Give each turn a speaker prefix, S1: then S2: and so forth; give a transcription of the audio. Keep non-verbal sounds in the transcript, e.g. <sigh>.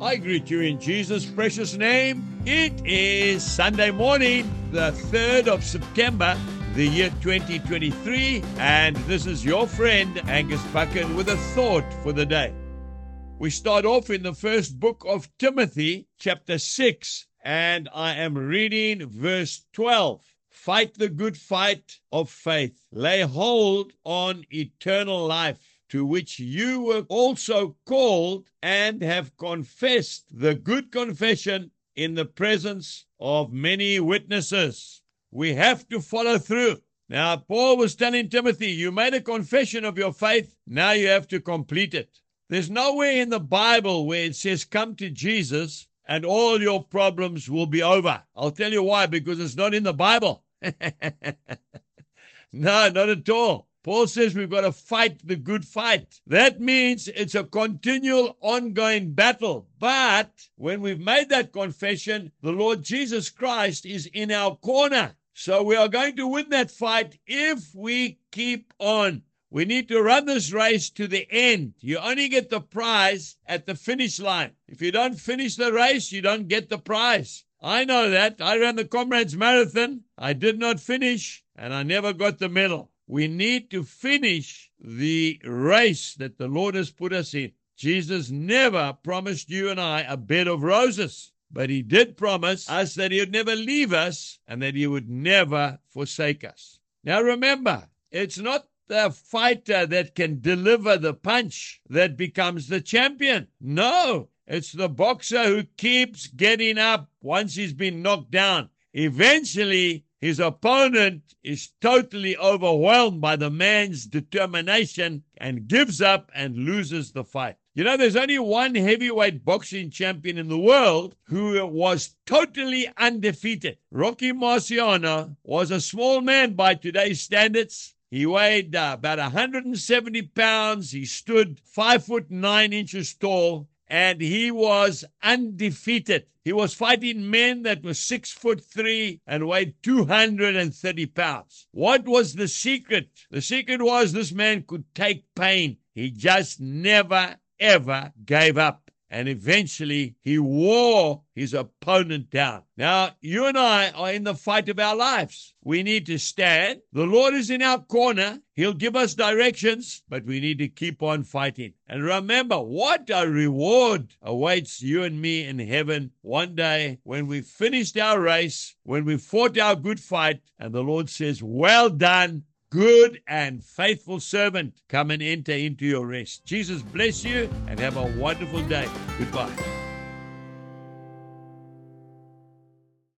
S1: I greet you in Jesus' precious name. It is Sunday morning, the 3rd of September, the year 2023, and this is your friend Angus Buchan with a thought for the day. We start off in the first book of Timothy, chapter 6, and I am reading verse 12. Fight the good fight of faith, lay hold on eternal life to which you were also called and have confessed the good confession in the presence of many witnesses. We have to follow through. Now, Paul was telling Timothy, you made a confession of your faith, now you have to complete it. There's nowhere in the Bible where it says, come to Jesus and all your problems will be over. I'll tell you why, because it's not in the Bible. <laughs> no, not at all. Paul says we've got to fight the good fight. That means it's a continual, ongoing battle. But when we've made that confession, the Lord Jesus Christ is in our corner. So we are going to win that fight if we keep on. We need to run this race to the end. You only get the prize at the finish line. If you don't finish the race, you don't get the prize. I know that. I ran the Comrades Marathon. I did not finish, and I never got the medal. We need to finish the race that the Lord has put us in. Jesus never promised you and I a bed of roses, but he did promise us that he would never leave us and that he would never forsake us. Now remember, it's not the fighter that can deliver the punch that becomes the champion. No, it's the boxer who keeps getting up once he's been knocked down. Eventually, his opponent is totally overwhelmed by the man's determination and gives up and loses the fight. You know, there's only one heavyweight boxing champion in the world who was totally undefeated. Rocky Marciano was a small man by today's standards. He weighed uh, about 170 pounds. He stood five foot nine inches tall and he was undefeated. He was fighting men that were six foot three and weighed 230 pounds. What was the secret? The secret was this man could take pain. He just never, ever gave up and eventually he wore his opponent down. Now, you and I are in the fight of our lives. We need to stand. The Lord is in our corner. He'll give us directions, but we need to keep on fighting. And remember, what a reward awaits you and me in heaven one day when we've finished our race, when we've fought our good fight, and the Lord says, Well done, good and faithful servant, come and enter into your rest. Jesus bless you and have a wonderful day. Goodbye.